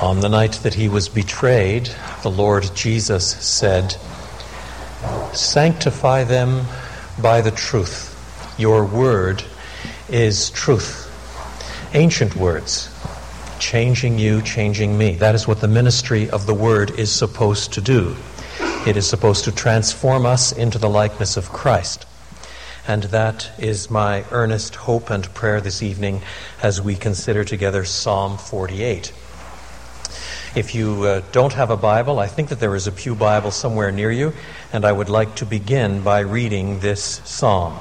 On the night that he was betrayed, the Lord Jesus said, Sanctify them by the truth. Your word is truth. Ancient words, changing you, changing me. That is what the ministry of the word is supposed to do. It is supposed to transform us into the likeness of Christ. And that is my earnest hope and prayer this evening as we consider together Psalm 48. If you uh, don't have a Bible, I think that there is a Pew Bible somewhere near you, and I would like to begin by reading this psalm.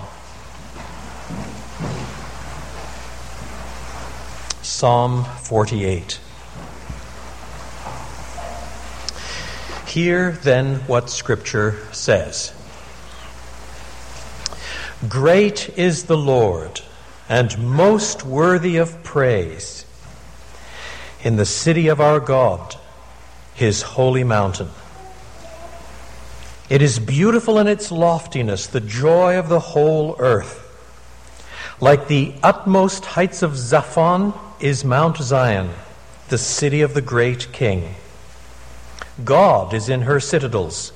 Psalm 48. Hear then what Scripture says Great is the Lord, and most worthy of praise in the city of our God, his holy mountain. It is beautiful in its loftiness, the joy of the whole earth. Like the utmost heights of Zaphon is Mount Zion, the city of the great king. God is in her citadels.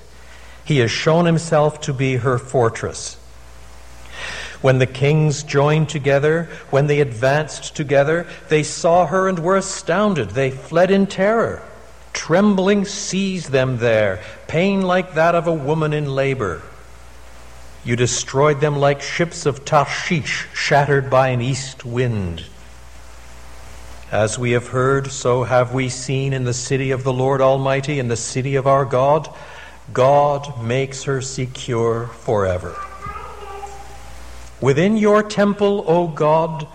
He has shown himself to be her fortress. When the kings joined together, when they advanced together, they saw her and were astounded. They fled in terror. Trembling seized them there, pain like that of a woman in labor. You destroyed them like ships of Tarshish shattered by an east wind. As we have heard, so have we seen in the city of the Lord Almighty, in the city of our God. God makes her secure forever. Within your temple, O God,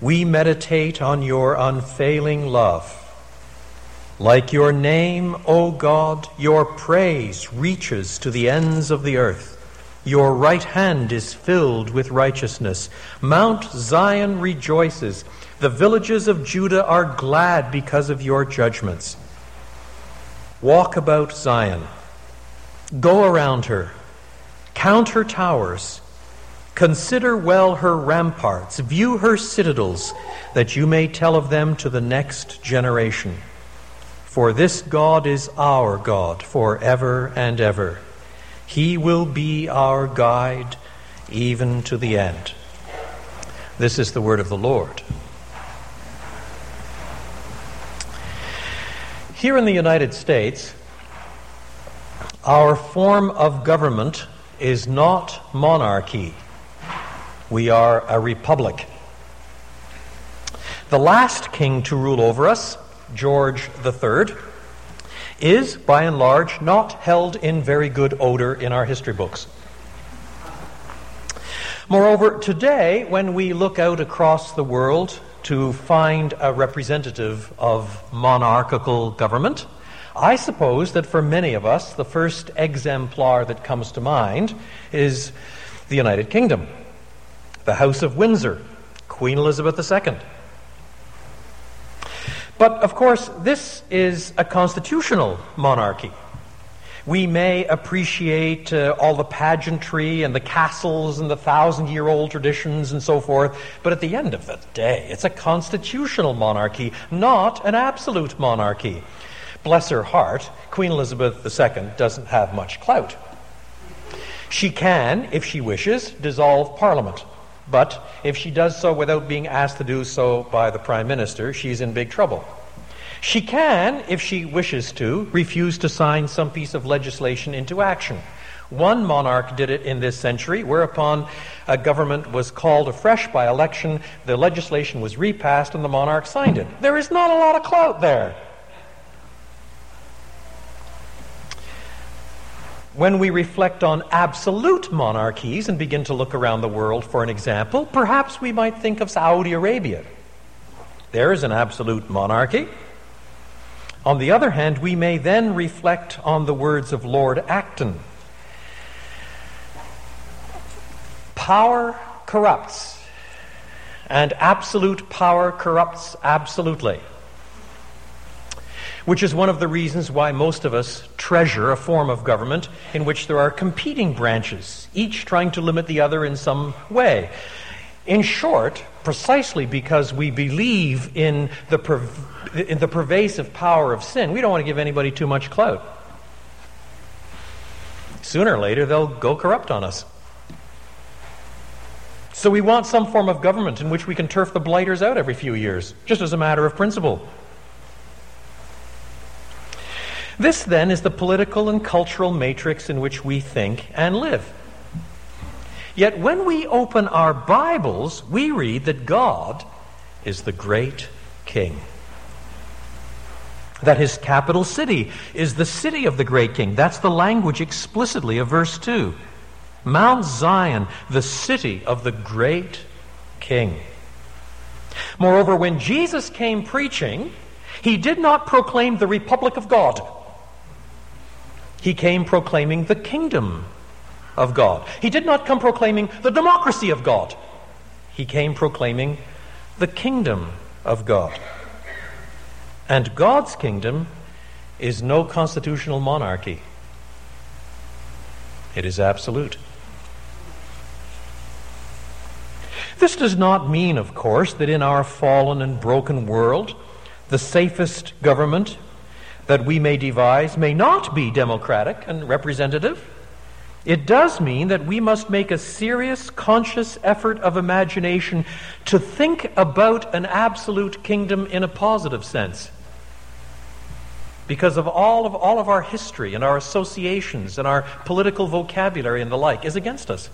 we meditate on your unfailing love. Like your name, O God, your praise reaches to the ends of the earth. Your right hand is filled with righteousness. Mount Zion rejoices. The villages of Judah are glad because of your judgments. Walk about Zion. Go around her. Count her towers Consider well her ramparts, view her citadels, that you may tell of them to the next generation. For this God is our God forever and ever. He will be our guide even to the end. This is the word of the Lord. Here in the United States, our form of government is not monarchy. We are a republic. The last king to rule over us, George III, is by and large not held in very good odor in our history books. Moreover, today, when we look out across the world to find a representative of monarchical government, I suppose that for many of us, the first exemplar that comes to mind is the United Kingdom the House of Windsor, Queen Elizabeth II. But of course, this is a constitutional monarchy. We may appreciate uh, all the pageantry and the castles and the thousand year old traditions and so forth, but at the end of the day, it's a constitutional monarchy, not an absolute monarchy. Bless her heart, Queen Elizabeth II doesn't have much clout. She can, if she wishes, dissolve Parliament. But if she does so without being asked to do so by the Prime Minister, she's in big trouble. She can, if she wishes to, refuse to sign some piece of legislation into action. One monarch did it in this century, whereupon a government was called afresh by election, the legislation was repassed, and the monarch signed it. There is not a lot of clout there. When we reflect on absolute monarchies and begin to look around the world for an example, perhaps we might think of Saudi Arabia. There is an absolute monarchy. On the other hand, we may then reflect on the words of Lord Acton Power corrupts, and absolute power corrupts absolutely which is one of the reasons why most of us treasure a form of government in which there are competing branches, each trying to limit the other in some way. In short, precisely because we believe in the in the pervasive power of sin, we don't want to give anybody too much clout. Sooner or later, they'll go corrupt on us. So we want some form of government in which we can turf the blighters out every few years, just as a matter of principle. This, then, is the political and cultural matrix in which we think and live. Yet when we open our Bibles, we read that God is the great King. That his capital city is the city of the great King. That's the language explicitly of verse 2. Mount Zion, the city of the great King. Moreover, when Jesus came preaching, he did not proclaim the Republic of God. He came proclaiming the kingdom of God. He did not come proclaiming the democracy of God. He came proclaiming the kingdom of God. And God's kingdom is no constitutional monarchy, it is absolute. This does not mean, of course, that in our fallen and broken world, the safest government that we may devise may not be democratic and representative. It does mean that we must make a serious, conscious effort of imagination to think about an absolute kingdom in a positive sense. Because of all of all of our history and our associations and our political vocabulary and the like is against us.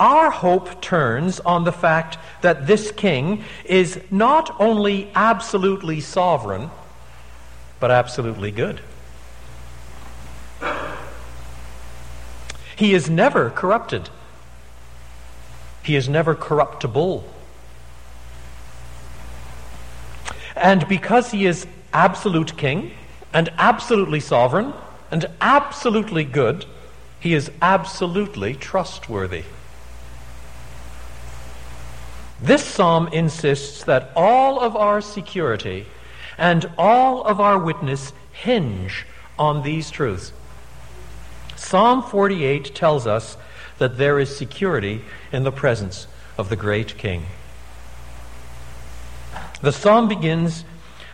Our hope turns on the fact that this king is not only absolutely sovereign, but absolutely good. He is never corrupted. He is never corruptible. And because he is absolute king and absolutely sovereign and absolutely good, he is absolutely trustworthy. This psalm insists that all of our security and all of our witness hinge on these truths. Psalm 48 tells us that there is security in the presence of the great King. The psalm begins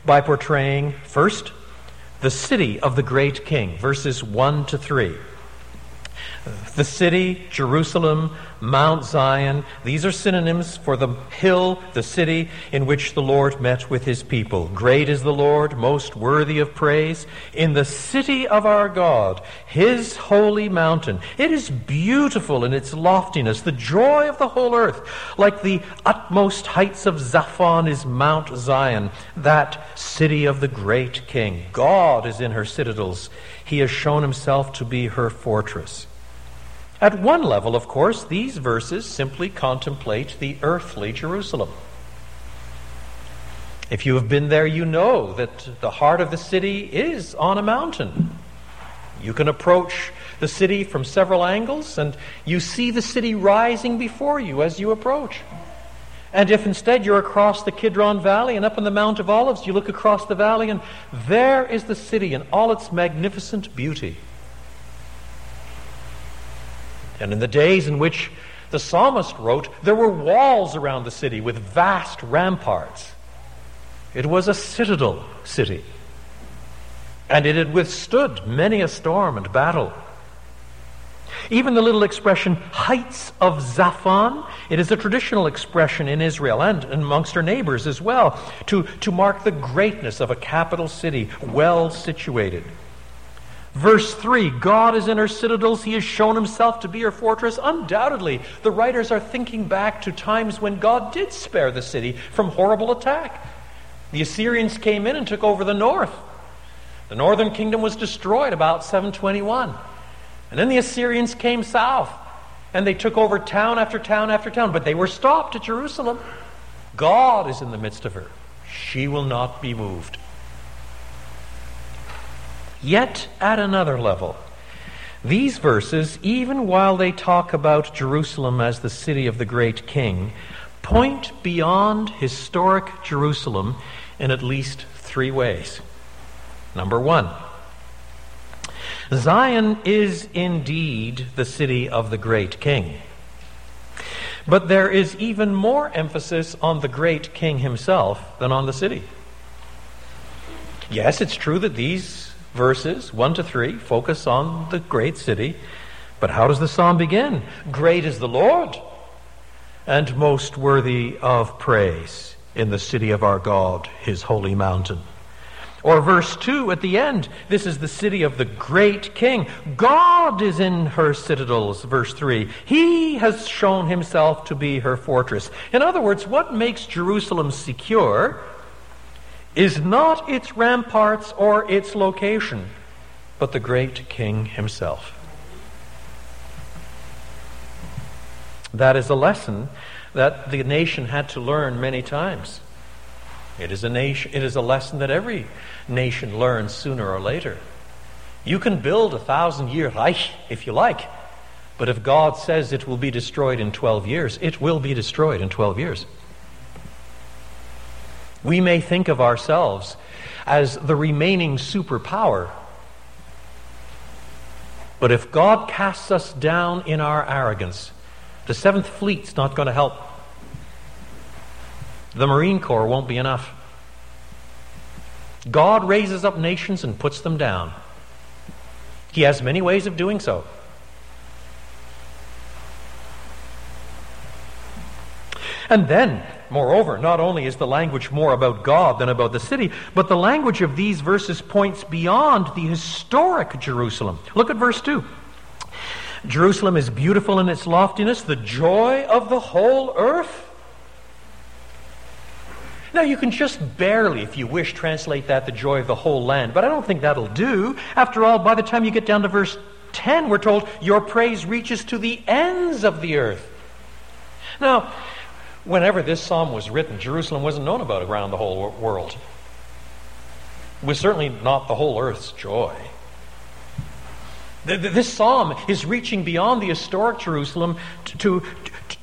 by portraying, first, the city of the great King, verses 1 to 3. The city, Jerusalem, Mount Zion, these are synonyms for the hill, the city in which the Lord met with his people. Great is the Lord, most worthy of praise. In the city of our God, his holy mountain. It is beautiful in its loftiness, the joy of the whole earth. Like the utmost heights of Zaphon is Mount Zion, that city of the great king. God is in her citadels. He has shown himself to be her fortress. At one level, of course, these verses simply contemplate the earthly Jerusalem. If you have been there, you know that the heart of the city is on a mountain. You can approach the city from several angles, and you see the city rising before you as you approach. And if instead you're across the Kidron Valley and up on the Mount of Olives, you look across the valley, and there is the city in all its magnificent beauty. And in the days in which the psalmist wrote, there were walls around the city with vast ramparts. It was a citadel city. And it had withstood many a storm and battle. Even the little expression, heights of Zaphon, it is a traditional expression in Israel and amongst her neighbors as well, to, to mark the greatness of a capital city, well situated. Verse 3 God is in her citadels. He has shown himself to be her fortress. Undoubtedly, the writers are thinking back to times when God did spare the city from horrible attack. The Assyrians came in and took over the north. The northern kingdom was destroyed about 721. And then the Assyrians came south and they took over town after town after town, but they were stopped at Jerusalem. God is in the midst of her. She will not be moved. Yet, at another level, these verses, even while they talk about Jerusalem as the city of the great king, point beyond historic Jerusalem in at least three ways. Number one, Zion is indeed the city of the great king. But there is even more emphasis on the great king himself than on the city. Yes, it's true that these verses, 1 to 3, focus on the great city. But how does the psalm begin? Great is the Lord, and most worthy of praise in the city of our God, his holy mountain. Or verse 2 at the end, this is the city of the great king. God is in her citadels, verse 3. He has shown himself to be her fortress. In other words, what makes Jerusalem secure is not its ramparts or its location, but the great king himself. That is a lesson that the nation had to learn many times. It is a nation, it is a lesson that every nation learns sooner or later. You can build a thousand year Reich if you like, but if God says it will be destroyed in 12 years, it will be destroyed in 12 years. We may think of ourselves as the remaining superpower. But if God casts us down in our arrogance, the Seventh Fleet's not going to help. The Marine Corps won't be enough. God raises up nations and puts them down. He has many ways of doing so. And then, moreover, not only is the language more about God than about the city, but the language of these verses points beyond the historic Jerusalem. Look at verse 2. Jerusalem is beautiful in its loftiness, the joy of the whole earth. Now, you can just barely, if you wish, translate that the joy of the whole land, but I don't think that'll do. After all, by the time you get down to verse 10, we're told, Your praise reaches to the ends of the earth. Now, whenever this psalm was written, Jerusalem wasn't known about around the whole world. It was certainly not the whole earth's joy. This psalm is reaching beyond the historic Jerusalem to, to,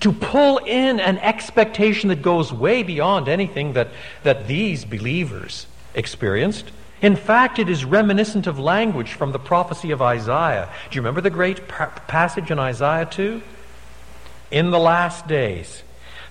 to pull in an expectation that goes way beyond anything that, that these believers experienced. In fact, it is reminiscent of language from the prophecy of Isaiah. Do you remember the great passage in Isaiah 2? In the last days,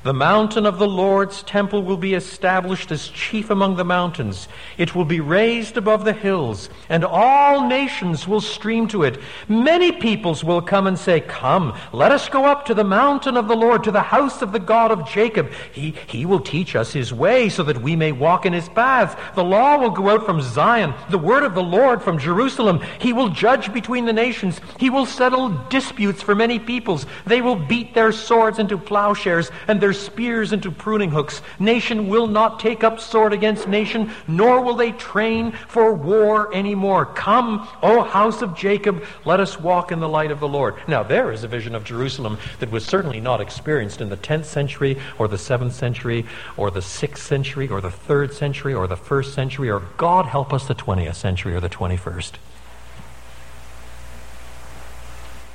the mountain of the Lord's temple will be established as chief among the mountains. It will be raised above the hills, and all nations will stream to it. Many peoples will come and say, Come, let us go up to the mountain of the Lord, to the house of the God of Jacob. He, he will teach us his way so that we may walk in his paths. The law will go out from Zion, the word of the Lord from Jerusalem. He will judge between the nations. He will settle disputes for many peoples. They will beat their swords into plowshares and their their spears into pruning hooks. Nation will not take up sword against nation, nor will they train for war anymore. Come, O house of Jacob, let us walk in the light of the Lord. Now, there is a vision of Jerusalem that was certainly not experienced in the 10th century or the 7th century or the 6th century or the 3rd century or the 1st century or, God help us, the 20th century or the 21st.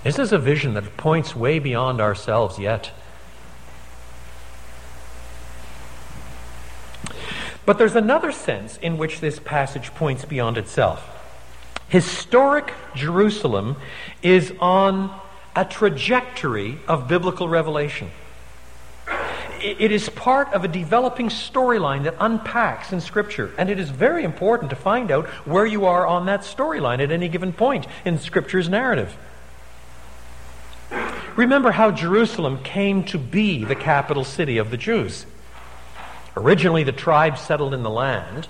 This is a vision that points way beyond ourselves yet. But there's another sense in which this passage points beyond itself. Historic Jerusalem is on a trajectory of biblical revelation. It is part of a developing storyline that unpacks in Scripture, and it is very important to find out where you are on that storyline at any given point in Scripture's narrative. Remember how Jerusalem came to be the capital city of the Jews. Originally, the tribes settled in the land,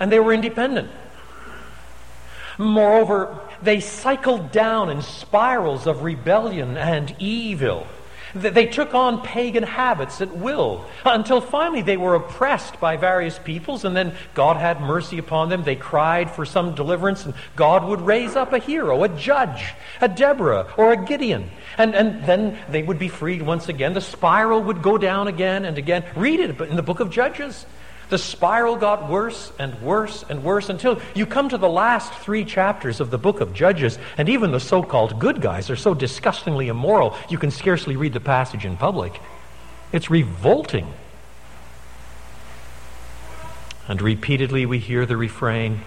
and they were independent. Moreover, they cycled down in spirals of rebellion and evil. They took on pagan habits at will until finally they were oppressed by various peoples, and then God had mercy upon them. They cried for some deliverance, and God would raise up a hero, a judge, a Deborah, or a Gideon. And, and then they would be freed once again. The spiral would go down again and again. Read it in the book of Judges. The spiral got worse and worse and worse until you come to the last three chapters of the book of Judges, and even the so called good guys are so disgustingly immoral you can scarcely read the passage in public. It's revolting. And repeatedly we hear the refrain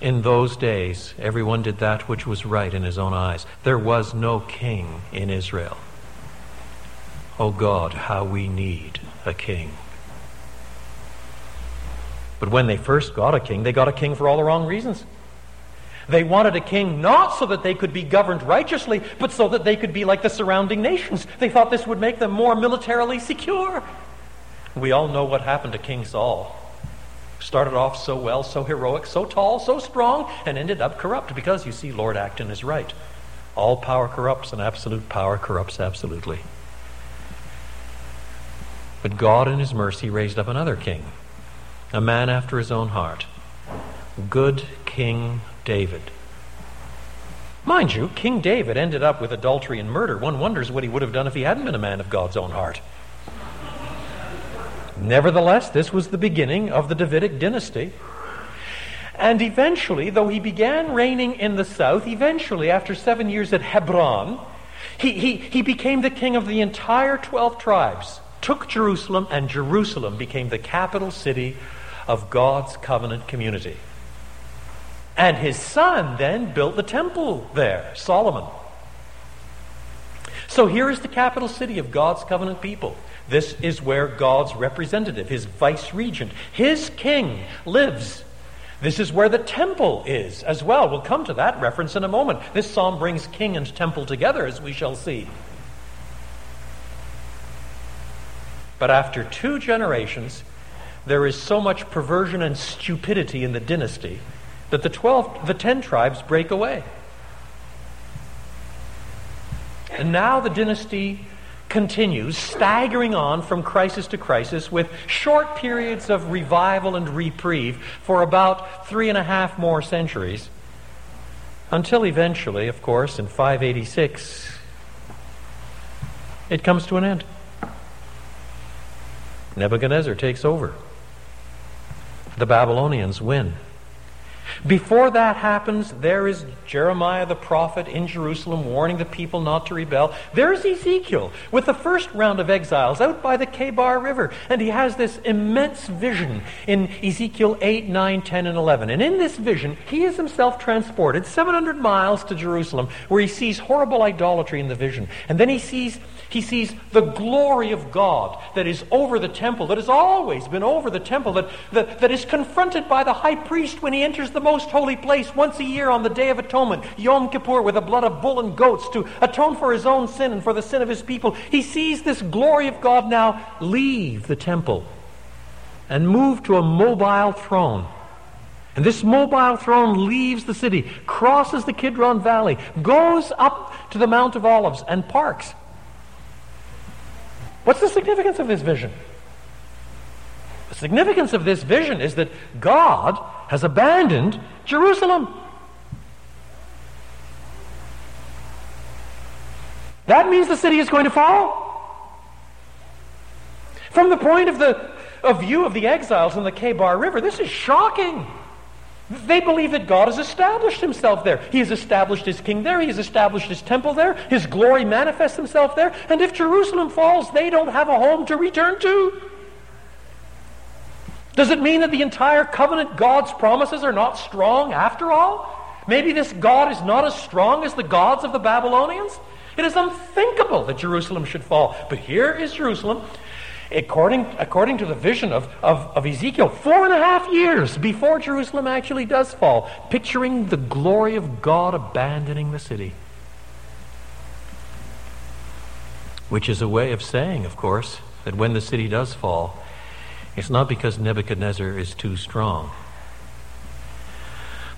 In those days, everyone did that which was right in his own eyes. There was no king in Israel. Oh God, how we need a king. But when they first got a king, they got a king for all the wrong reasons. They wanted a king not so that they could be governed righteously, but so that they could be like the surrounding nations. They thought this would make them more militarily secure. We all know what happened to King Saul. Started off so well, so heroic, so tall, so strong, and ended up corrupt because, you see, Lord Acton is right. All power corrupts, and absolute power corrupts absolutely. But God, in His mercy, raised up another king, a man after His own heart, good King David. Mind you, King David ended up with adultery and murder. One wonders what he would have done if he hadn't been a man of God's own heart. Nevertheless, this was the beginning of the Davidic dynasty. And eventually, though he began reigning in the south, eventually, after seven years at Hebron, he, he, he became the king of the entire 12 tribes, took Jerusalem, and Jerusalem became the capital city of God's covenant community. And his son then built the temple there, Solomon. So here is the capital city of God's covenant people. This is where God's representative, his vice regent, his king lives. This is where the temple is as well. We'll come to that reference in a moment. This psalm brings king and temple together, as we shall see. But after two generations, there is so much perversion and stupidity in the dynasty that the 12 the 10 tribes break away. And now the dynasty continues, staggering on from crisis to crisis with short periods of revival and reprieve for about three and a half more centuries, until eventually, of course, in 586, it comes to an end. Nebuchadnezzar takes over. The Babylonians win. Before that happens, there is Jeremiah the prophet in Jerusalem warning the people not to rebel. There's Ezekiel with the first round of exiles out by the Kebar River. And he has this immense vision in Ezekiel 8, 9, 10, and 11. And in this vision, he is himself transported 700 miles to Jerusalem where he sees horrible idolatry in the vision. And then he sees he sees the glory of God that is over the temple, that has always been over the temple, that, that, that is confronted by the high priest when he enters the most holy place once a year on the Day of Atonement, Yom Kippur, with the blood of bull and goats to atone for his own sin and for the sin of his people. He sees this glory of God now leave the temple and move to a mobile throne. And this mobile throne leaves the city, crosses the Kidron Valley, goes up to the Mount of Olives, and parks. What's the significance of this vision? The significance of this vision is that God has abandoned Jerusalem. That means the city is going to fall. From the point of the of view of the exiles in the Kebar River, this is shocking. They believe that God has established himself there. He has established his king there. He has established his temple there. His glory manifests himself there. And if Jerusalem falls, they don't have a home to return to. Does it mean that the entire covenant God's promises are not strong after all? Maybe this God is not as strong as the gods of the Babylonians? It is unthinkable that Jerusalem should fall. But here is Jerusalem according, according to the vision of, of, of Ezekiel, four and a half years before Jerusalem actually does fall, picturing the glory of God abandoning the city. Which is a way of saying, of course, that when the city does fall, it's not because Nebuchadnezzar is too strong,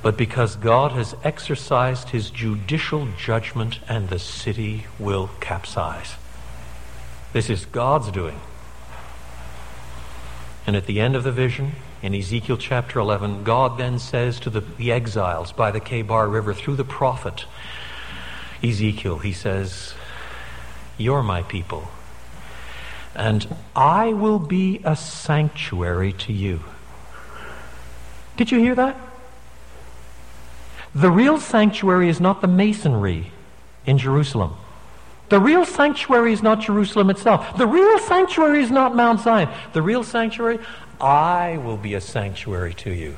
but because God has exercised his judicial judgment and the city will capsize. This is God's doing. And at the end of the vision, in Ezekiel chapter 11, God then says to the, the exiles by the Kebar River through the prophet Ezekiel, He says, You're my people, and I will be a sanctuary to you. Did you hear that? The real sanctuary is not the masonry in Jerusalem. The real sanctuary is not Jerusalem itself. The real sanctuary is not Mount Zion. The real sanctuary, I will be a sanctuary to you.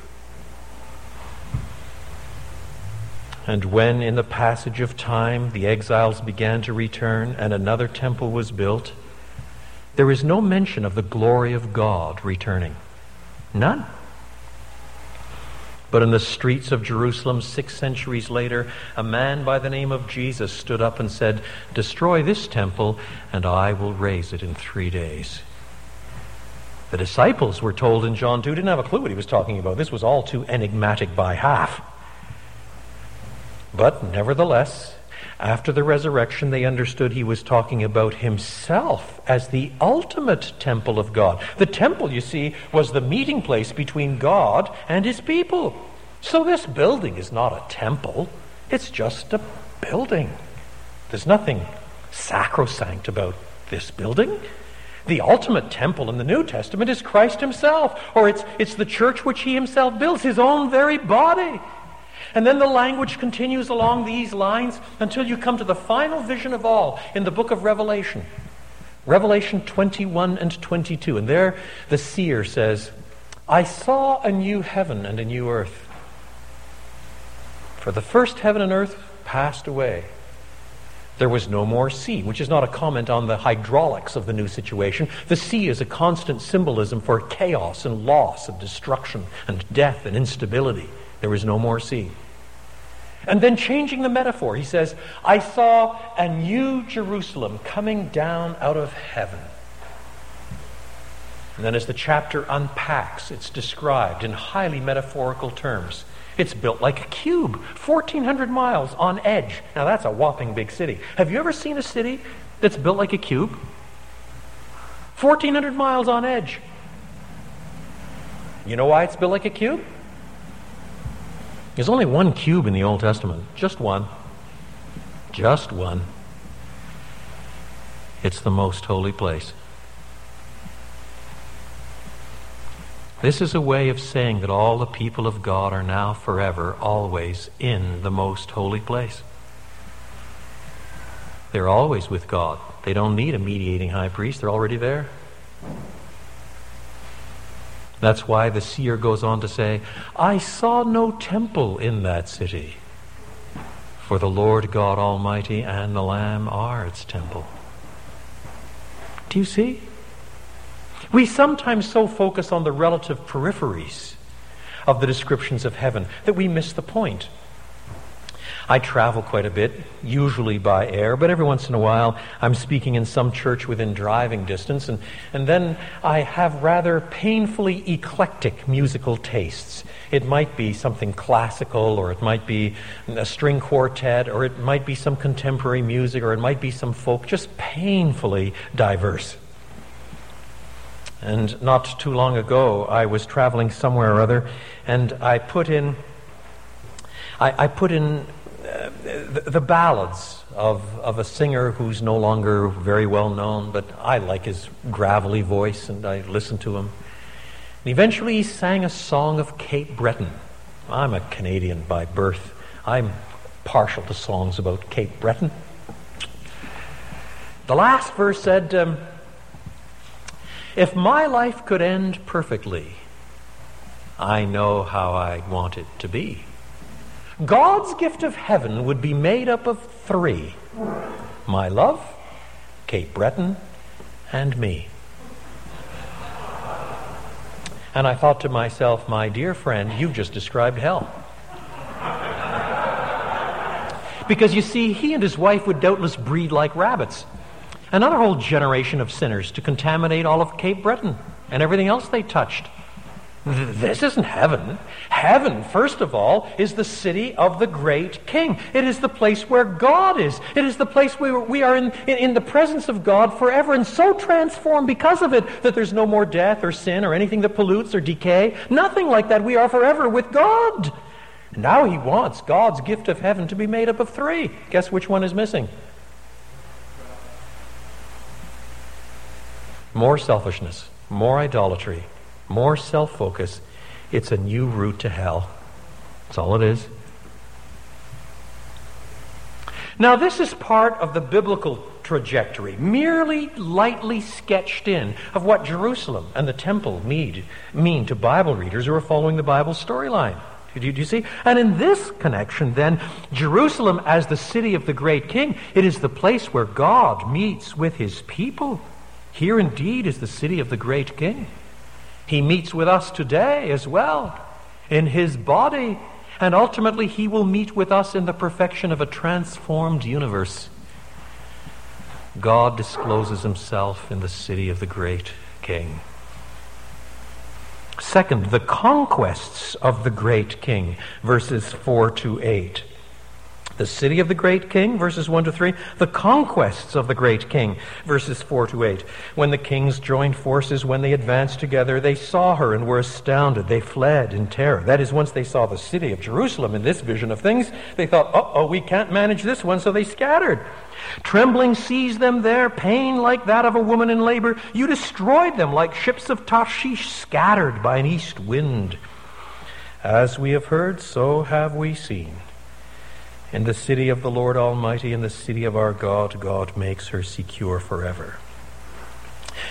And when, in the passage of time, the exiles began to return and another temple was built, there is no mention of the glory of God returning. None. But in the streets of Jerusalem, six centuries later, a man by the name of Jesus stood up and said, Destroy this temple, and I will raise it in three days. The disciples were told in John 2 didn't have a clue what he was talking about. This was all too enigmatic by half. But nevertheless, after the resurrection, they understood he was talking about himself as the ultimate temple of God. The temple, you see, was the meeting place between God and his people. So this building is not a temple, it's just a building. There's nothing sacrosanct about this building. The ultimate temple in the New Testament is Christ himself, or it's, it's the church which he himself builds, his own very body. And then the language continues along these lines until you come to the final vision of all in the book of Revelation. Revelation 21 and 22. And there the seer says, I saw a new heaven and a new earth. For the first heaven and earth passed away. There was no more sea, which is not a comment on the hydraulics of the new situation. The sea is a constant symbolism for chaos and loss and destruction and death and instability. There was no more sea. And then changing the metaphor, he says, I saw a new Jerusalem coming down out of heaven. And then as the chapter unpacks, it's described in highly metaphorical terms. It's built like a cube, 1,400 miles on edge. Now that's a whopping big city. Have you ever seen a city that's built like a cube? 1,400 miles on edge. You know why it's built like a cube? There's only one cube in the Old Testament, just one. Just one. It's the most holy place. This is a way of saying that all the people of God are now forever, always in the most holy place. They're always with God. They don't need a mediating high priest, they're already there. That's why the seer goes on to say, I saw no temple in that city, for the Lord God Almighty and the Lamb are its temple. Do you see? We sometimes so focus on the relative peripheries of the descriptions of heaven that we miss the point. I travel quite a bit, usually by air, but every once in a while I'm speaking in some church within driving distance, and, and then I have rather painfully eclectic musical tastes. It might be something classical, or it might be a string quartet, or it might be some contemporary music, or it might be some folk, just painfully diverse. And not too long ago, I was traveling somewhere or other, and I put in, I, I put in the, the, ballads of, of a singer who's no longer very well known, but I like his gravelly voice and I listen to him. And eventually he sang a song of Cape Breton. I'm a Canadian by birth. I'm partial to songs about Cape Breton. The last verse said, um, If my life could end perfectly, I know how I want it to be. God's gift of heaven would be made up of three my love, Cape Breton, and me. And I thought to myself, my dear friend, you've just described hell. because you see, he and his wife would doubtless breed like rabbits. Another whole generation of sinners to contaminate all of Cape Breton and everything else they touched. This isn't heaven. Heaven, first of all, is the city of the great king. It is the place where God is. It is the place where we are in, in, in, the presence of God forever and so transformed because of it that there's no more death or sin or anything that pollutes or decay. Nothing like that. We are forever with God. Now he wants God's gift of heaven to be made up of three. Guess which one is missing? More selfishness, more idolatry, more self focus. It's a new route to hell. That's all it is. Now, this is part of the biblical trajectory, merely lightly sketched in, of what Jerusalem and the temple mean, mean to Bible readers who are following the Bible storyline. Do you, do you see? And in this connection, then, Jerusalem as the city of the great king, it is the place where God meets with his people. Here indeed is the city of the great king. He meets with us today as well in his body, and ultimately he will meet with us in the perfection of a transformed universe. God discloses himself in the city of the great king. Second, the conquests of the great king, verses 4 to 8. The city of the great king, verses 1 to 3. The conquests of the great king, verses 4 to 8. When the kings joined forces, when they advanced together, they saw her and were astounded. They fled in terror. That is, once they saw the city of Jerusalem in this vision of things, they thought, uh oh, we can't manage this one, so they scattered. Trembling seized them there, pain like that of a woman in labor. You destroyed them like ships of Tarshish scattered by an east wind. As we have heard, so have we seen. In the city of the Lord Almighty, in the city of our God, God makes her secure forever.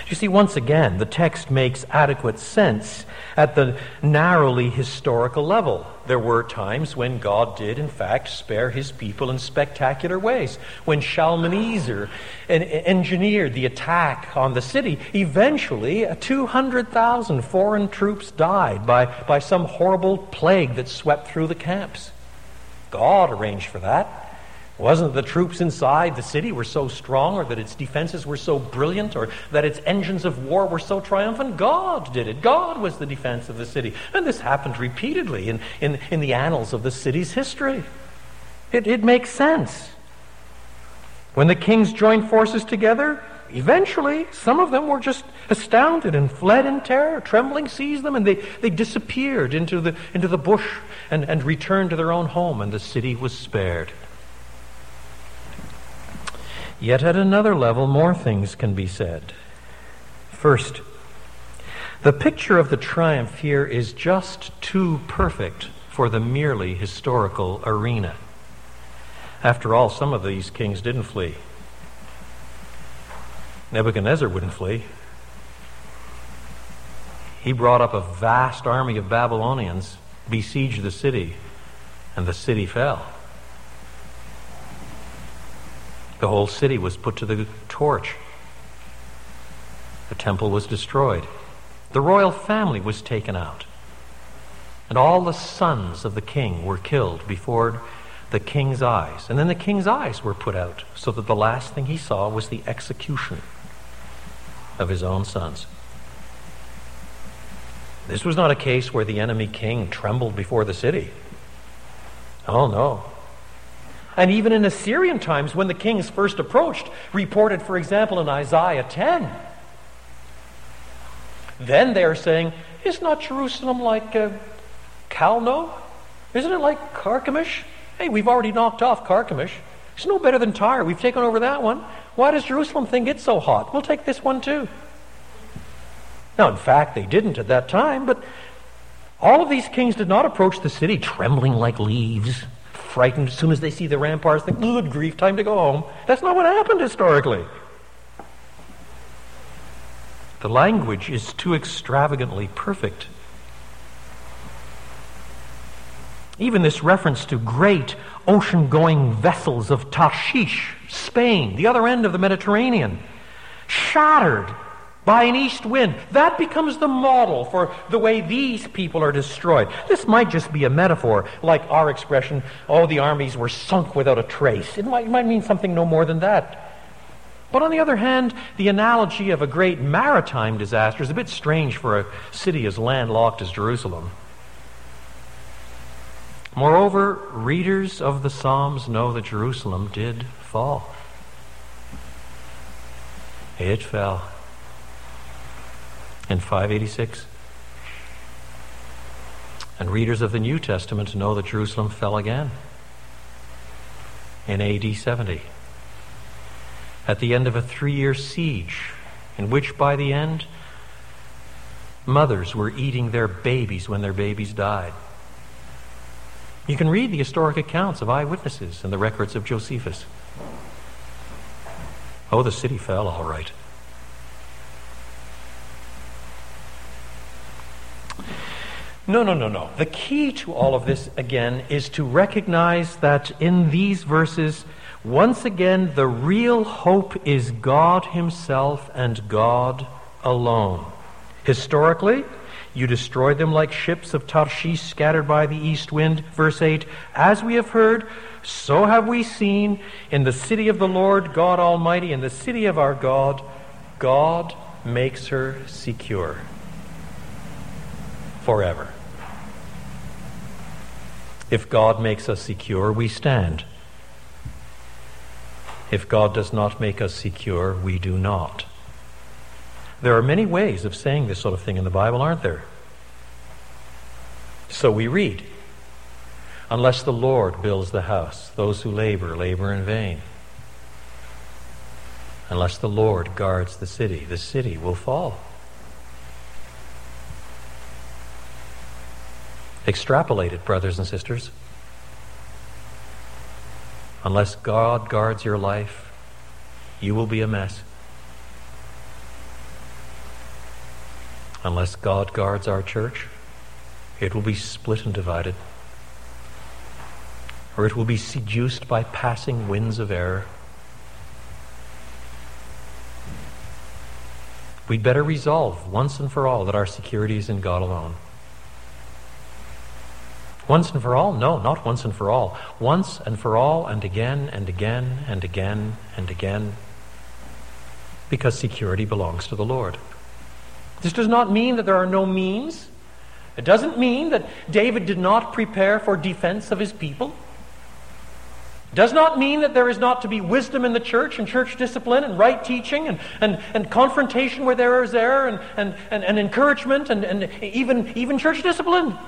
You see, once again, the text makes adequate sense at the narrowly historical level. There were times when God did, in fact, spare his people in spectacular ways. When Shalmaneser engineered the attack on the city, eventually 200,000 foreign troops died by, by some horrible plague that swept through the camps. God arranged for that. It wasn't the troops inside the city were so strong or that its defenses were so brilliant or that its engines of war were so triumphant. God did it. God was the defense of the city. And this happened repeatedly in, in, in the annals of the city's history. It, it makes sense. When the kings joined forces together, eventually some of them were just astounded and fled in terror. Trembling seized them and they, they disappeared into the, into the bush and, and returned to their own home, and the city was spared. Yet at another level, more things can be said. First, the picture of the triumph here is just too perfect for the merely historical arena. After all, some of these kings didn't flee. Nebuchadnezzar wouldn't flee. He brought up a vast army of Babylonians, besieged the city, and the city fell. The whole city was put to the torch. The temple was destroyed. The royal family was taken out. And all the sons of the king were killed before the king's eyes. And then the king's eyes were put out, so that the last thing he saw was the execution of his own sons. This was not a case where the enemy king trembled before the city. Oh, no. And even in Assyrian times, when the kings first approached, reported, for example, in Isaiah 10, then they're saying, Is not Jerusalem like uh, Calno? Isn't it like Carchemish? Hey, we've already knocked off Carchemish. It's no better than Tyre. We've taken over that one. Why does Jerusalem think it's so hot? We'll take this one too. Now, in fact, they didn't at that time, but all of these kings did not approach the city trembling like leaves frightened as soon as they see the ramparts, think, good grief, time to go home. That's not what happened historically. The language is too extravagantly perfect. Even this reference to great ocean going vessels of Tarshish, Spain, the other end of the Mediterranean, shattered by an east wind. That becomes the model for the way these people are destroyed. This might just be a metaphor, like our expression, oh, the armies were sunk without a trace. It might, it might mean something no more than that. But on the other hand, the analogy of a great maritime disaster is a bit strange for a city as landlocked as Jerusalem. Moreover, readers of the Psalms know that Jerusalem did fall. It fell in 586. And readers of the New Testament know that Jerusalem fell again in AD 70 at the end of a three year siege, in which by the end, mothers were eating their babies when their babies died. You can read the historic accounts of eyewitnesses and the records of Josephus. Oh, the city fell all right. No, no, no, no. The key to all of this, again, is to recognize that in these verses, once again, the real hope is God Himself and God alone. Historically, you destroyed them like ships of Tarshish scattered by the east wind. Verse 8 As we have heard, so have we seen in the city of the Lord God Almighty, in the city of our God, God makes her secure forever. If God makes us secure, we stand. If God does not make us secure, we do not. There are many ways of saying this sort of thing in the Bible, aren't there? So we read Unless the Lord builds the house, those who labor, labor in vain. Unless the Lord guards the city, the city will fall. Extrapolate it, brothers and sisters. Unless God guards your life, you will be a mess. Unless God guards our church, it will be split and divided. Or it will be seduced by passing winds of error. We'd better resolve once and for all that our security is in God alone. Once and for all? No, not once and for all. Once and for all, and again and again and again and again. Because security belongs to the Lord. This does not mean that there are no means. It doesn't mean that David did not prepare for defense of his people. It does not mean that there is not to be wisdom in the church and church discipline and right teaching and, and, and confrontation where there is error and, and, and, and encouragement and, and even, even church discipline.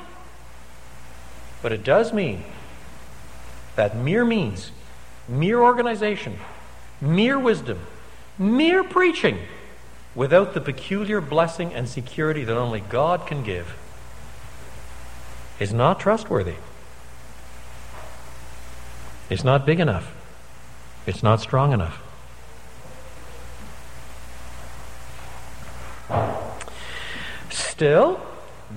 But it does mean that mere means, mere organization, mere wisdom, mere preaching without the peculiar blessing and security that only God can give is not trustworthy. It's not big enough. It's not strong enough. Still,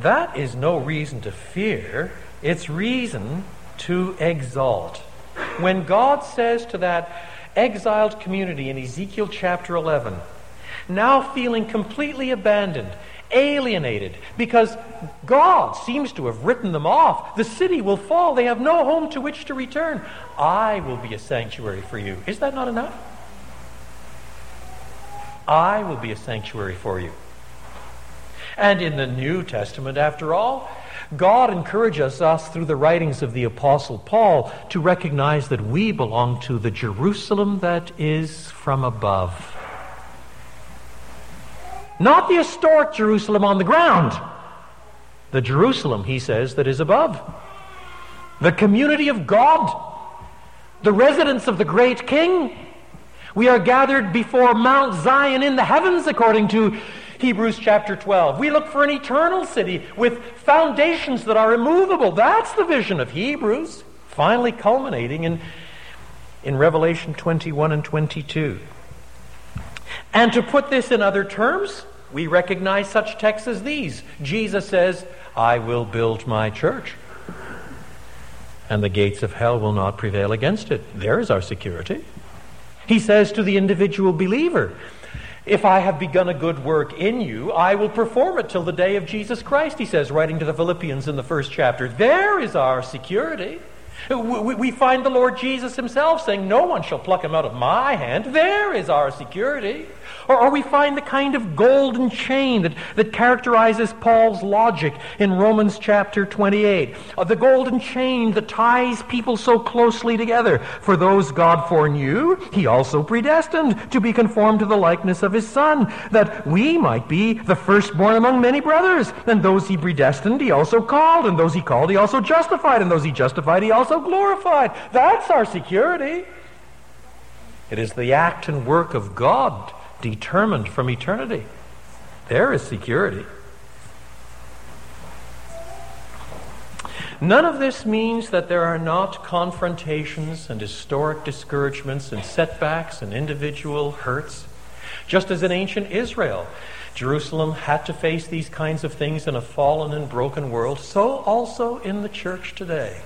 that is no reason to fear. It's reason to exalt. When God says to that exiled community in Ezekiel chapter 11, now feeling completely abandoned, alienated, because God seems to have written them off. The city will fall. They have no home to which to return. I will be a sanctuary for you. Is that not enough? I will be a sanctuary for you. And in the New Testament, after all, God encourages us through the writings of the Apostle Paul to recognize that we belong to the Jerusalem that is from above. Not the historic Jerusalem on the ground. The Jerusalem, he says, that is above. The community of God. The residence of the great King. We are gathered before Mount Zion in the heavens, according to Hebrews chapter 12. We look for an eternal city with foundations that are immovable. That's the vision of Hebrews, finally culminating in, in Revelation 21 and 22. And to put this in other terms, we recognize such texts as these. Jesus says, I will build my church, and the gates of hell will not prevail against it. There is our security. He says to the individual believer, If I have begun a good work in you, I will perform it till the day of Jesus Christ, he says, writing to the Philippians in the first chapter. There is our security. We find the Lord Jesus himself saying, No one shall pluck him out of my hand. There is our security. Or, we find the kind of golden chain that, that characterizes Paul's logic in Romans chapter 28. Uh, the golden chain that ties people so closely together. For those God foreknew, he also predestined to be conformed to the likeness of his Son, that we might be the firstborn among many brothers. And those he predestined, he also called. And those he called, he also justified. And those he justified, he also glorified. That's our security. It is the act and work of God determined from eternity. There is security. None of this means that there are not confrontations and historic discouragements and setbacks and individual hurts. Just as in ancient Israel, Jerusalem had to face these kinds of things in a fallen and broken world, so also in the church today.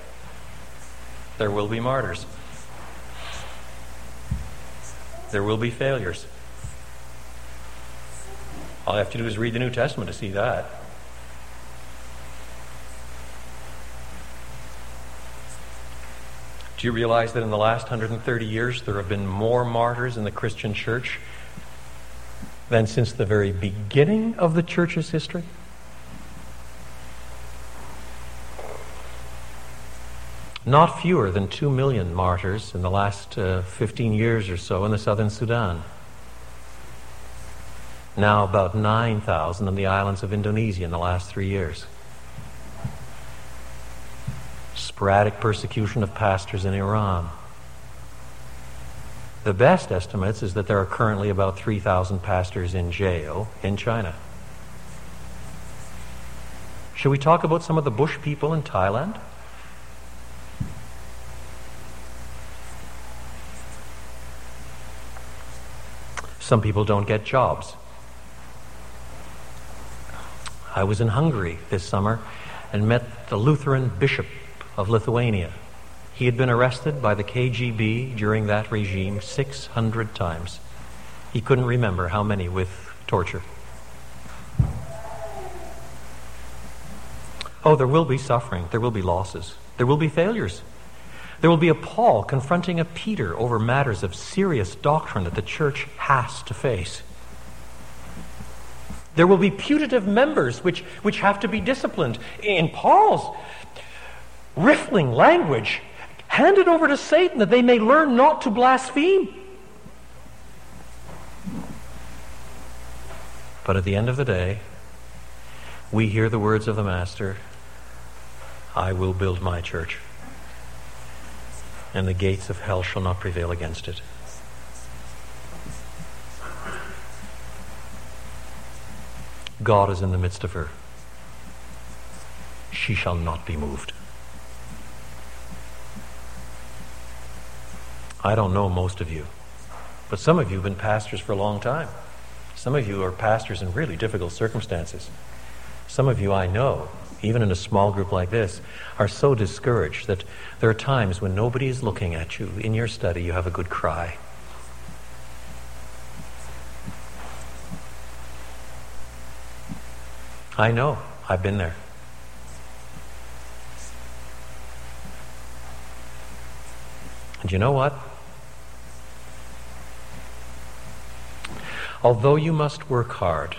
There will be martyrs. There will be failures. All you have to do is read the New Testament to see that. Do you realize that in the last 130 years there have been more martyrs in the Christian church than since the very beginning of the church's history? Not fewer than 2 million martyrs in the last uh, 15 years or so in the southern Sudan. Now about 9,000 in the islands of Indonesia in the last three years. Sporadic persecution of pastors in Iran. The best estimates is that there are currently about 3,000 pastors in jail in China. Should we talk about some of the bush people in Thailand? Some people don't get jobs. I was in Hungary this summer and met the Lutheran bishop of Lithuania. He had been arrested by the KGB during that regime 600 times. He couldn't remember how many with torture. Oh, there will be suffering. There will be losses. There will be failures. There will be a Paul confronting a Peter over matters of serious doctrine that the church has to face. There will be putative members which, which have to be disciplined. In Paul's riffling language, Hand it over to Satan that they may learn not to blaspheme. But at the end of the day, we hear the words of the Master I will build my church, and the gates of hell shall not prevail against it. God is in the midst of her. She shall not be moved. I don't know most of you, but some of you have been pastors for a long time. Some of you are pastors in really difficult circumstances. Some of you I know, even in a small group like this, are so discouraged that there are times when nobody is looking at you. In your study, you have a good cry. I know. I've been there. And you know what? Although you must work hard,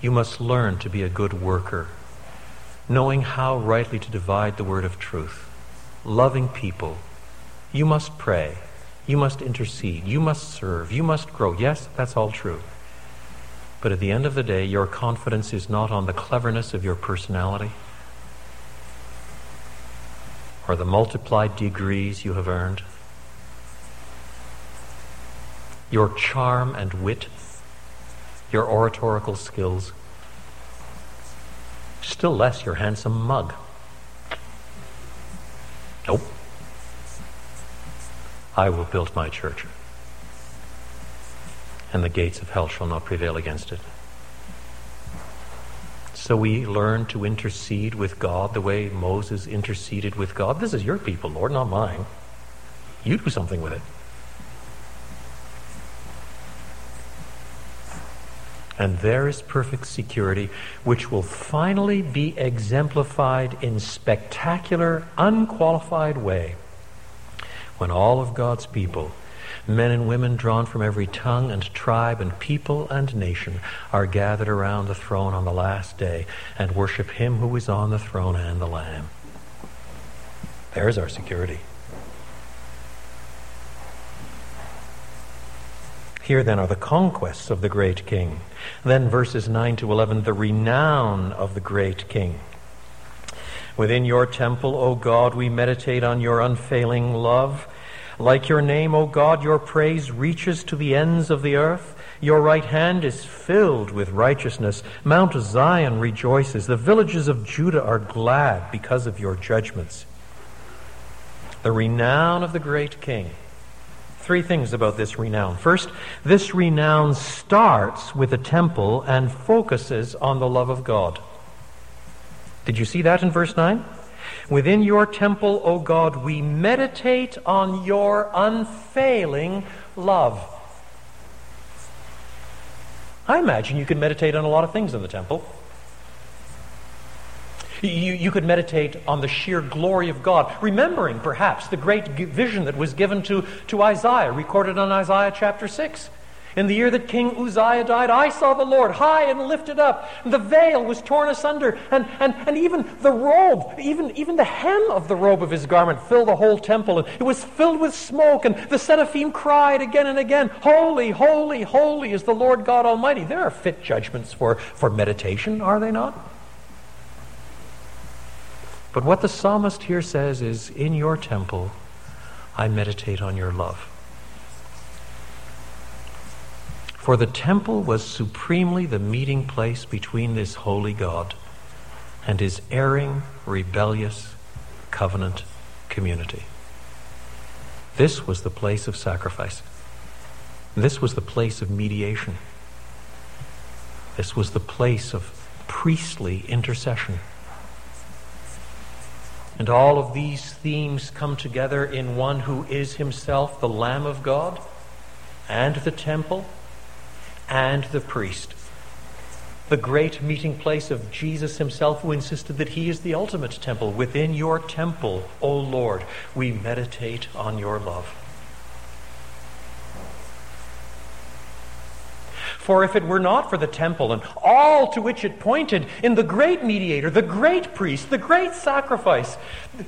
you must learn to be a good worker, knowing how rightly to divide the word of truth, loving people. You must pray. You must intercede. You must serve. You must grow. Yes, that's all true. But at the end of the day, your confidence is not on the cleverness of your personality or the multiplied degrees you have earned. Your charm and wit your oratorical skills, still less your handsome mug. Nope. I will build my church, and the gates of hell shall not prevail against it. So we learn to intercede with God the way Moses interceded with God. This is your people, Lord, not mine. You do something with it. And there is perfect security, which will finally be exemplified in spectacular, unqualified way when all of God's people, men and women drawn from every tongue and tribe and people and nation, are gathered around the throne on the last day and worship Him who is on the throne and the Lamb. There's our security. Here then are the conquests of the great king. Then verses 9 to 11, the renown of the great king. Within your temple, O God, we meditate on your unfailing love. Like your name, O God, your praise reaches to the ends of the earth. Your right hand is filled with righteousness. Mount Zion rejoices. The villages of Judah are glad because of your judgments. The renown of the great king Three things about this renown. First, this renown starts with a temple and focuses on the love of God. Did you see that in verse 9? Within your temple, O God, we meditate on your unfailing love. I imagine you could meditate on a lot of things in the temple. You, you could meditate on the sheer glory of God, remembering perhaps the great vision that was given to, to Isaiah, recorded on Isaiah chapter 6. In the year that King Uzziah died, I saw the Lord high and lifted up. The veil was torn asunder, and, and, and even the robe, even, even the hem of the robe of his garment filled the whole temple. And it was filled with smoke, and the seraphim cried again and again, Holy, holy, holy is the Lord God Almighty. There are fit judgments for, for meditation, are they not? But what the psalmist here says is, In your temple I meditate on your love. For the temple was supremely the meeting place between this holy God and his erring, rebellious, covenant community. This was the place of sacrifice. This was the place of mediation. This was the place of priestly intercession. And all of these themes come together in one who is himself the Lamb of God and the temple and the priest. The great meeting place of Jesus himself, who insisted that he is the ultimate temple. Within your temple, O Lord, we meditate on your love. For if it were not for the temple and all to which it pointed in the great mediator, the great priest, the great sacrifice,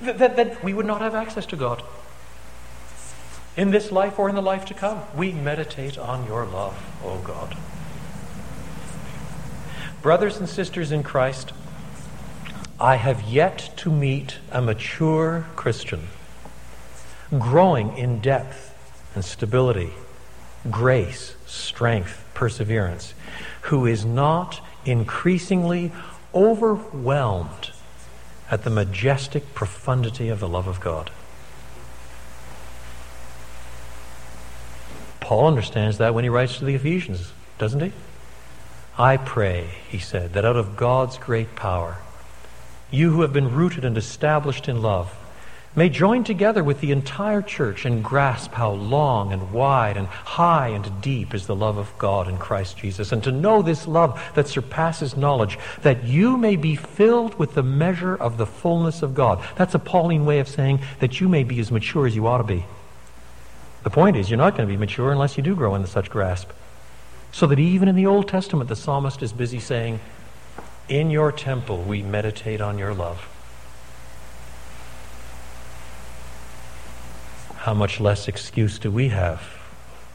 that, we would not have access to God. In this life or in the life to come, we meditate on your love, O God. Brothers and sisters in Christ, I have yet to meet a mature Christian growing in depth and stability, grace, strength, perseverance, who is not increasingly overwhelmed at the majestic profundity of the love of God. Paul understands that when he writes to the Ephesians, doesn't he? I pray, he said, that out of God's great power, you who have been rooted and established in love may join together with the entire church and grasp how long and wide and high and deep is the love of God in Christ Jesus, and to know this love that surpasses knowledge, that you may be filled with the measure of the fullness of God. That's a Pauline way of saying that you may be as mature as you ought to be. The point is, you're not going to be mature unless you do grow into such grasp. So that even in the Old Testament, the psalmist is busy saying, In your temple we meditate on your love. How much less excuse do we have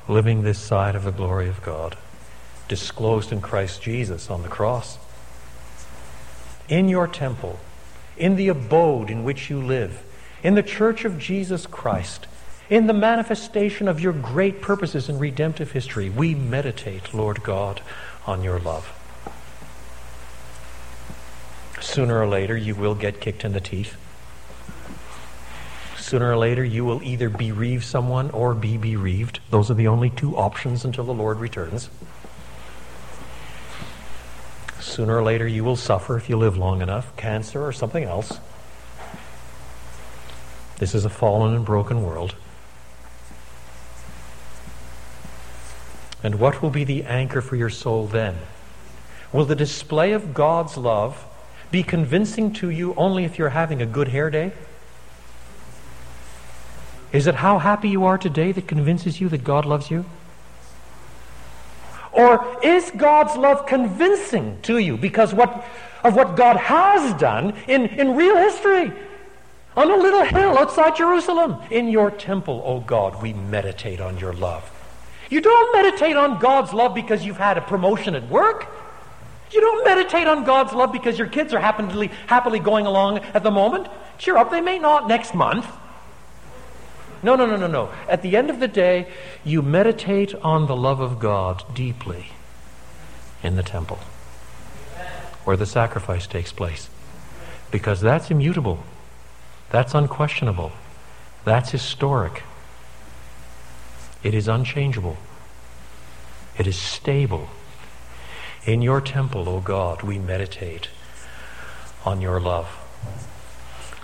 living this side of the glory of God, disclosed in Christ Jesus on the cross? In your temple, in the abode in which you live, in the church of Jesus Christ, in the manifestation of your great purposes in redemptive history, we meditate, Lord God, on your love. Sooner or later, you will get kicked in the teeth. Sooner or later, you will either bereave someone or be bereaved. Those are the only two options until the Lord returns. Sooner or later, you will suffer if you live long enough cancer or something else. This is a fallen and broken world. And what will be the anchor for your soul then? Will the display of God's love be convincing to you only if you're having a good hair day? Is it how happy you are today that convinces you that God loves you? Or is God's love convincing to you because what, of what God has done in, in real history? On a little hill outside Jerusalem. In your temple, O oh God, we meditate on your love. You don't meditate on God's love because you've had a promotion at work. You don't meditate on God's love because your kids are happily, happily going along at the moment. Cheer up, they may not next month. No, no, no, no, no. At the end of the day, you meditate on the love of God deeply in the temple where the sacrifice takes place. Because that's immutable, that's unquestionable, that's historic. It is unchangeable. It is stable. In your temple, O God, we meditate on your love.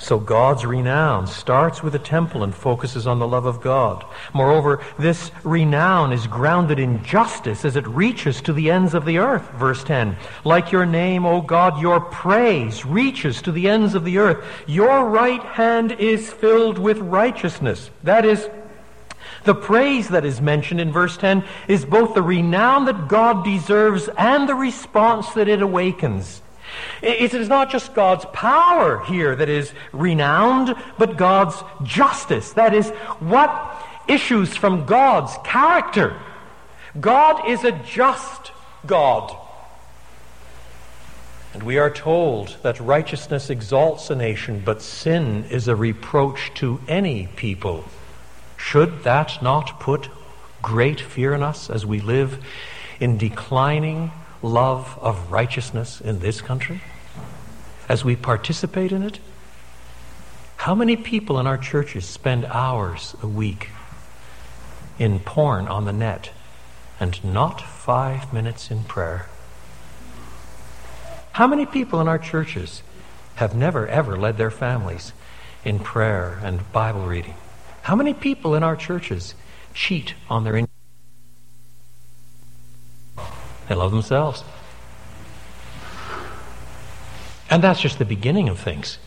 So God's renown starts with the temple and focuses on the love of God. Moreover, this renown is grounded in justice as it reaches to the ends of the earth. Verse 10. Like your name, O God, your praise reaches to the ends of the earth. Your right hand is filled with righteousness. That is, the praise that is mentioned in verse 10 is both the renown that God deserves and the response that it awakens. It is not just God's power here that is renowned, but God's justice. That is, what issues from God's character. God is a just God. And we are told that righteousness exalts a nation, but sin is a reproach to any people. Should that not put great fear in us as we live in declining love of righteousness in this country? As we participate in it? How many people in our churches spend hours a week in porn on the net and not five minutes in prayer? How many people in our churches have never ever led their families in prayer and Bible reading? How many people in our churches cheat on their income? They love themselves. And that's just the beginning of things.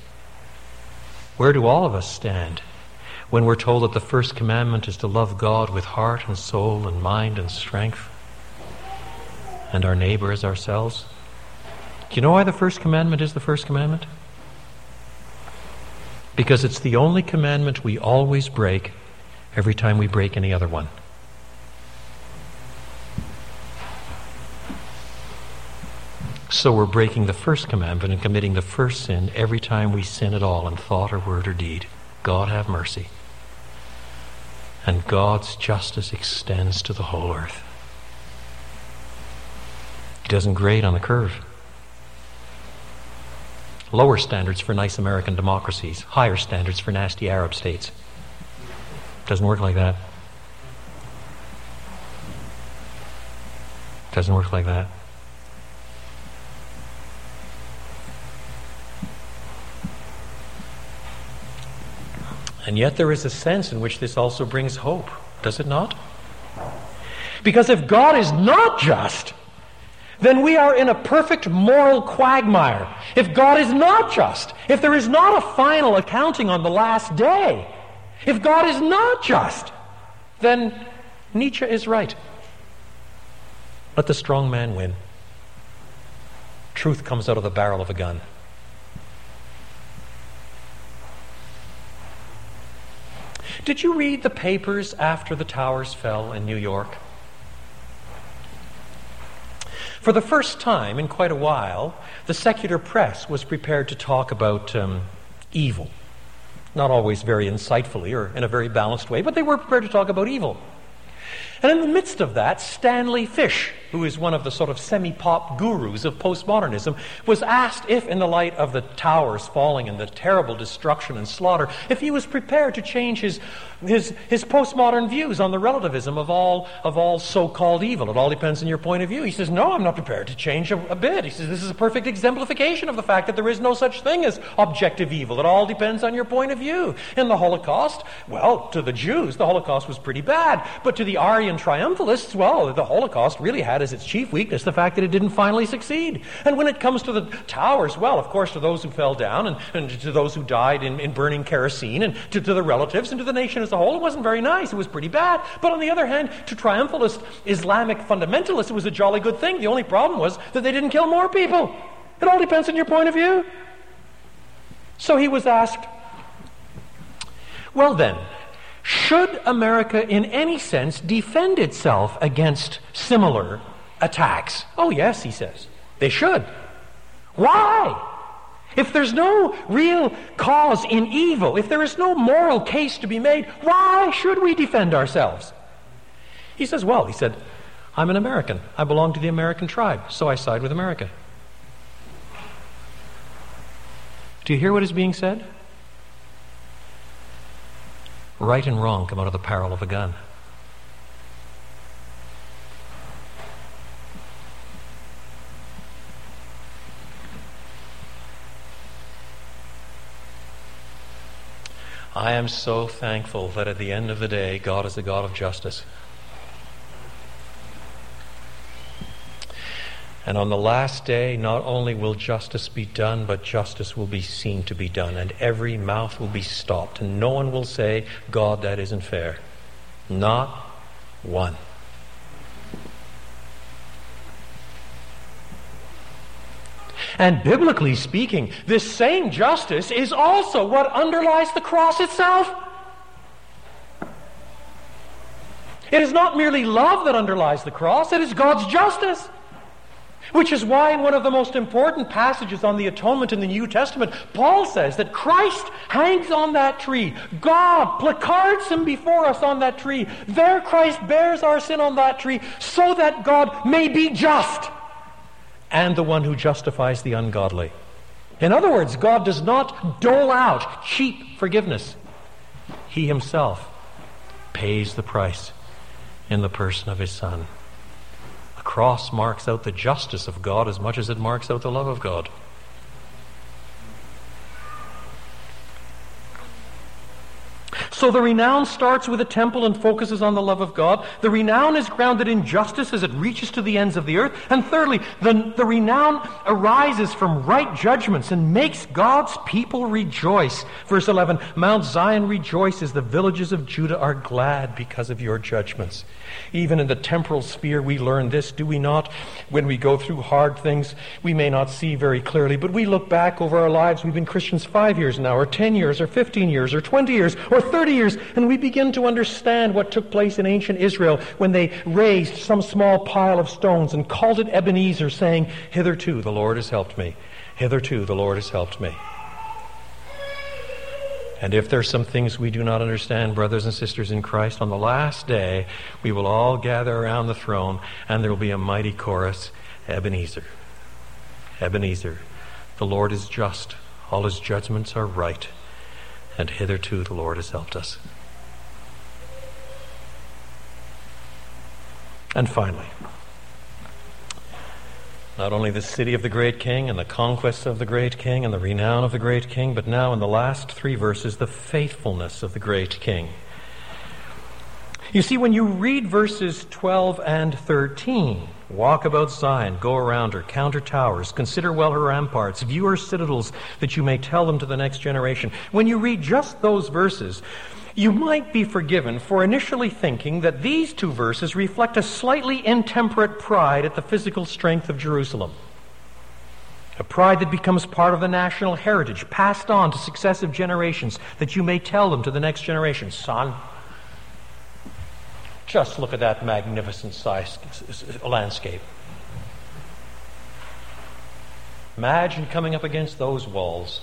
Where do all of us stand when we're told that the first commandment is to love God with heart and soul and mind and strength and our neighbor as ourselves? Do you know why the first commandment is the first commandment? Because it's the only commandment we always break every time we break any other one. So we're breaking the first commandment and committing the first sin every time we sin at all in thought or word or deed. God have mercy. And God's justice extends to the whole earth. He doesn't grade on the curve. Lower standards for nice American democracies, higher standards for nasty Arab states. Doesn't work like that. Doesn't work like that. And yet there is a sense in which this also brings hope, does it not? Because if God is not just, then we are in a perfect moral quagmire. If God is not just, if there is not a final accounting on the last day, if God is not just, then Nietzsche is right. Let the strong man win. Truth comes out of the barrel of a gun. Did you read the papers after the towers fell in New York? For the first time in quite a while, the secular press was prepared to talk about um, evil. Not always very insightfully or in a very balanced way, but they were prepared to talk about evil. And in the midst of that, Stanley Fish, who is one of the sort of semi pop gurus of postmodernism, was asked if, in the light of the towers falling and the terrible destruction and slaughter, if he was prepared to change his, his, his postmodern views on the relativism of all, of all so called evil. It all depends on your point of view. He says, No, I'm not prepared to change a, a bit. He says, This is a perfect exemplification of the fact that there is no such thing as objective evil. It all depends on your point of view. In the Holocaust, well, to the Jews, the Holocaust was pretty bad. But to the Aryan triumphalists, well, the Holocaust really had as its chief weakness the fact that it didn't finally succeed. And when it comes to the towers, well, of course, to those who fell down and, and to those who died in, in burning kerosene and to, to the relatives and to the nation as a whole, it wasn't very nice. It was pretty bad. But on the other hand, to triumphalist Islamic fundamentalists, it was a jolly good thing. The only problem was that they didn't kill more people. It all depends on your point of view. So he was asked, well then, should America, in any sense, defend itself against similar attacks? Oh, yes, he says. They should. Why? If there's no real cause in evil, if there is no moral case to be made, why should we defend ourselves? He says, Well, he said, I'm an American. I belong to the American tribe, so I side with America. Do you hear what is being said? Right and wrong come out of the barrel of a gun. I am so thankful that at the end of the day, God is the God of justice. And on the last day, not only will justice be done, but justice will be seen to be done, and every mouth will be stopped, and no one will say, God, that isn't fair. Not one. And biblically speaking, this same justice is also what underlies the cross itself. It is not merely love that underlies the cross, it is God's justice. Which is why, in one of the most important passages on the atonement in the New Testament, Paul says that Christ hangs on that tree. God placards him before us on that tree. There, Christ bears our sin on that tree so that God may be just and the one who justifies the ungodly. In other words, God does not dole out cheap forgiveness. He himself pays the price in the person of his Son. The cross marks out the justice of God as much as it marks out the love of God. So the renown starts with a temple and focuses on the love of God. The renown is grounded in justice as it reaches to the ends of the earth. And thirdly, the, the renown arises from right judgments and makes God's people rejoice. Verse 11 Mount Zion rejoices, the villages of Judah are glad because of your judgments. Even in the temporal sphere, we learn this, do we not? When we go through hard things, we may not see very clearly, but we look back over our lives. We've been Christians five years now, or 10 years, or 15 years, or 20 years, or 30 years, and we begin to understand what took place in ancient Israel when they raised some small pile of stones and called it Ebenezer, saying, Hitherto the Lord has helped me. Hitherto the Lord has helped me. And if there's some things we do not understand, brothers and sisters in Christ, on the last day, we will all gather around the throne and there will be a mighty chorus Ebenezer. Ebenezer. The Lord is just. All his judgments are right. And hitherto the Lord has helped us. And finally, not only the city of the great king and the conquests of the great king and the renown of the great king, but now in the last three verses, the faithfulness of the great king. You see, when you read verses 12 and 13, walk about Zion, go around her, count her towers, consider well her ramparts, view her citadels, that you may tell them to the next generation. When you read just those verses, you might be forgiven for initially thinking that these two verses reflect a slightly intemperate pride at the physical strength of Jerusalem. A pride that becomes part of the national heritage, passed on to successive generations, that you may tell them to the next generation, son, just look at that magnificent size, landscape. Imagine coming up against those walls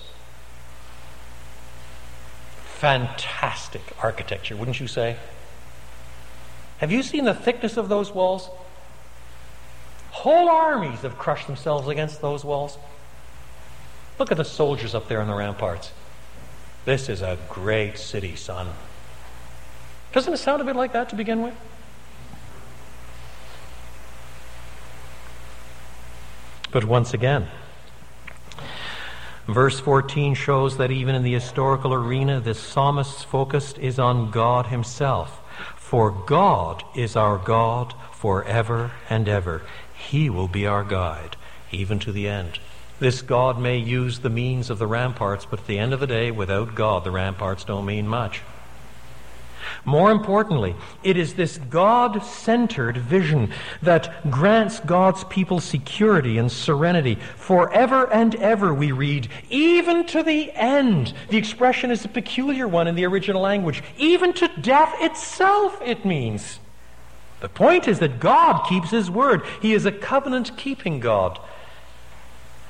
fantastic architecture, wouldn't you say? Have you seen the thickness of those walls? Whole armies have crushed themselves against those walls. Look at the soldiers up there on the ramparts. This is a great city, son. Doesn't it sound a bit like that to begin with? But once again, Verse 14 shows that even in the historical arena, the psalmist's focus is on God himself. For God is our God forever and ever. He will be our guide, even to the end. This God may use the means of the ramparts, but at the end of the day, without God, the ramparts don't mean much. More importantly, it is this God centered vision that grants God's people security and serenity. Forever and ever, we read, even to the end. The expression is a peculiar one in the original language. Even to death itself, it means. The point is that God keeps His word, He is a covenant keeping God.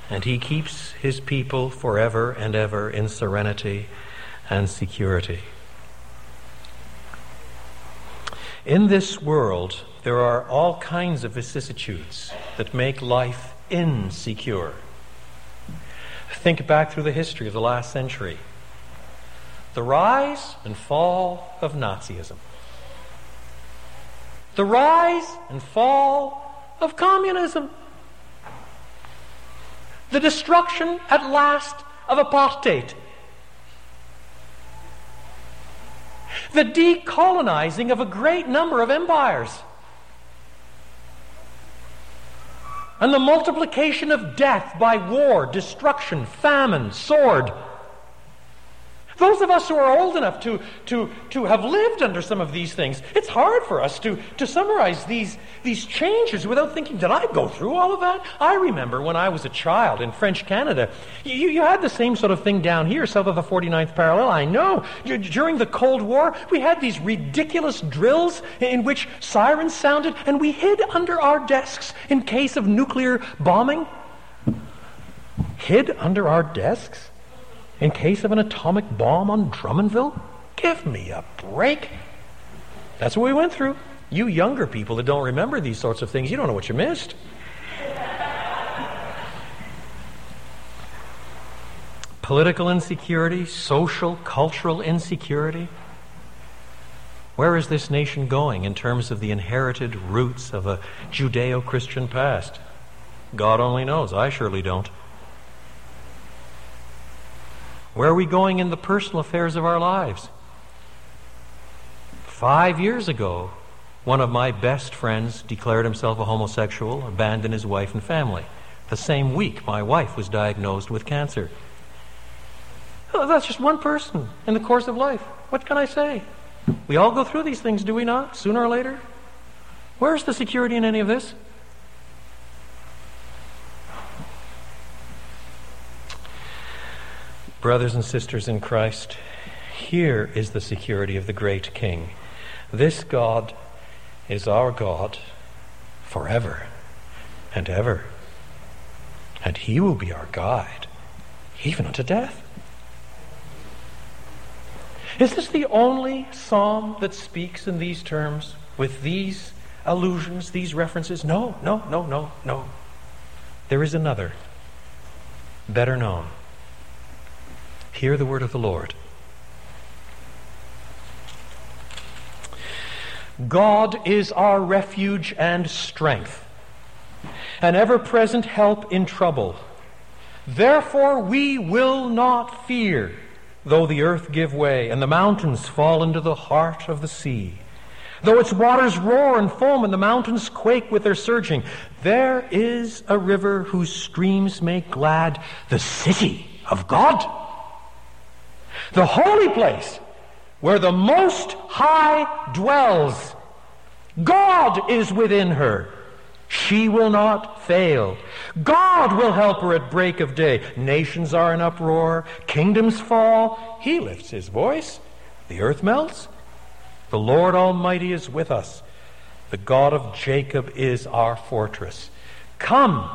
And He keeps His people forever and ever in serenity and security. In this world, there are all kinds of vicissitudes that make life insecure. Think back through the history of the last century the rise and fall of Nazism, the rise and fall of communism, the destruction at last of apartheid. The decolonizing of a great number of empires, and the multiplication of death by war, destruction, famine, sword. Those of us who are old enough to, to, to have lived under some of these things, it's hard for us to, to summarize these, these changes without thinking, did I go through all of that? I remember when I was a child in French Canada, you, you had the same sort of thing down here, south of the 49th parallel. I know. During the Cold War, we had these ridiculous drills in which sirens sounded, and we hid under our desks in case of nuclear bombing. Hid under our desks? In case of an atomic bomb on Drummondville? Give me a break. That's what we went through. You younger people that don't remember these sorts of things, you don't know what you missed. Political insecurity, social, cultural insecurity. Where is this nation going in terms of the inherited roots of a Judeo Christian past? God only knows. I surely don't. Where are we going in the personal affairs of our lives? Five years ago, one of my best friends declared himself a homosexual, abandoned his wife and family. The same week, my wife was diagnosed with cancer. Oh, that's just one person in the course of life. What can I say? We all go through these things, do we not? Sooner or later? Where's the security in any of this? Brothers and sisters in Christ, here is the security of the great King. This God is our God forever and ever. And he will be our guide, even unto death. Is this the only psalm that speaks in these terms, with these allusions, these references? No, no, no, no, no. There is another, better known. Hear the word of the Lord. God is our refuge and strength, an ever present help in trouble. Therefore we will not fear, though the earth give way and the mountains fall into the heart of the sea. Though its waters roar and foam and the mountains quake with their surging, there is a river whose streams make glad the city of God the holy place where the Most High dwells. God is within her. She will not fail. God will help her at break of day. Nations are in uproar, kingdoms fall. He lifts his voice. The earth melts. The Lord Almighty is with us. The God of Jacob is our fortress. Come,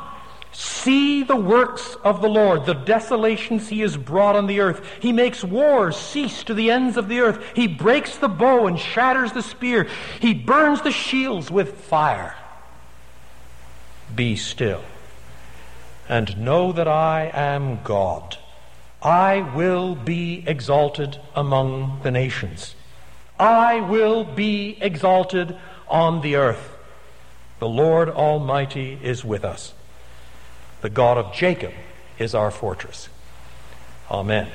See the works of the Lord, the desolations he has brought on the earth. He makes wars cease to the ends of the earth. He breaks the bow and shatters the spear. He burns the shields with fire. Be still and know that I am God. I will be exalted among the nations. I will be exalted on the earth. The Lord Almighty is with us. The God of Jacob is our fortress. Amen.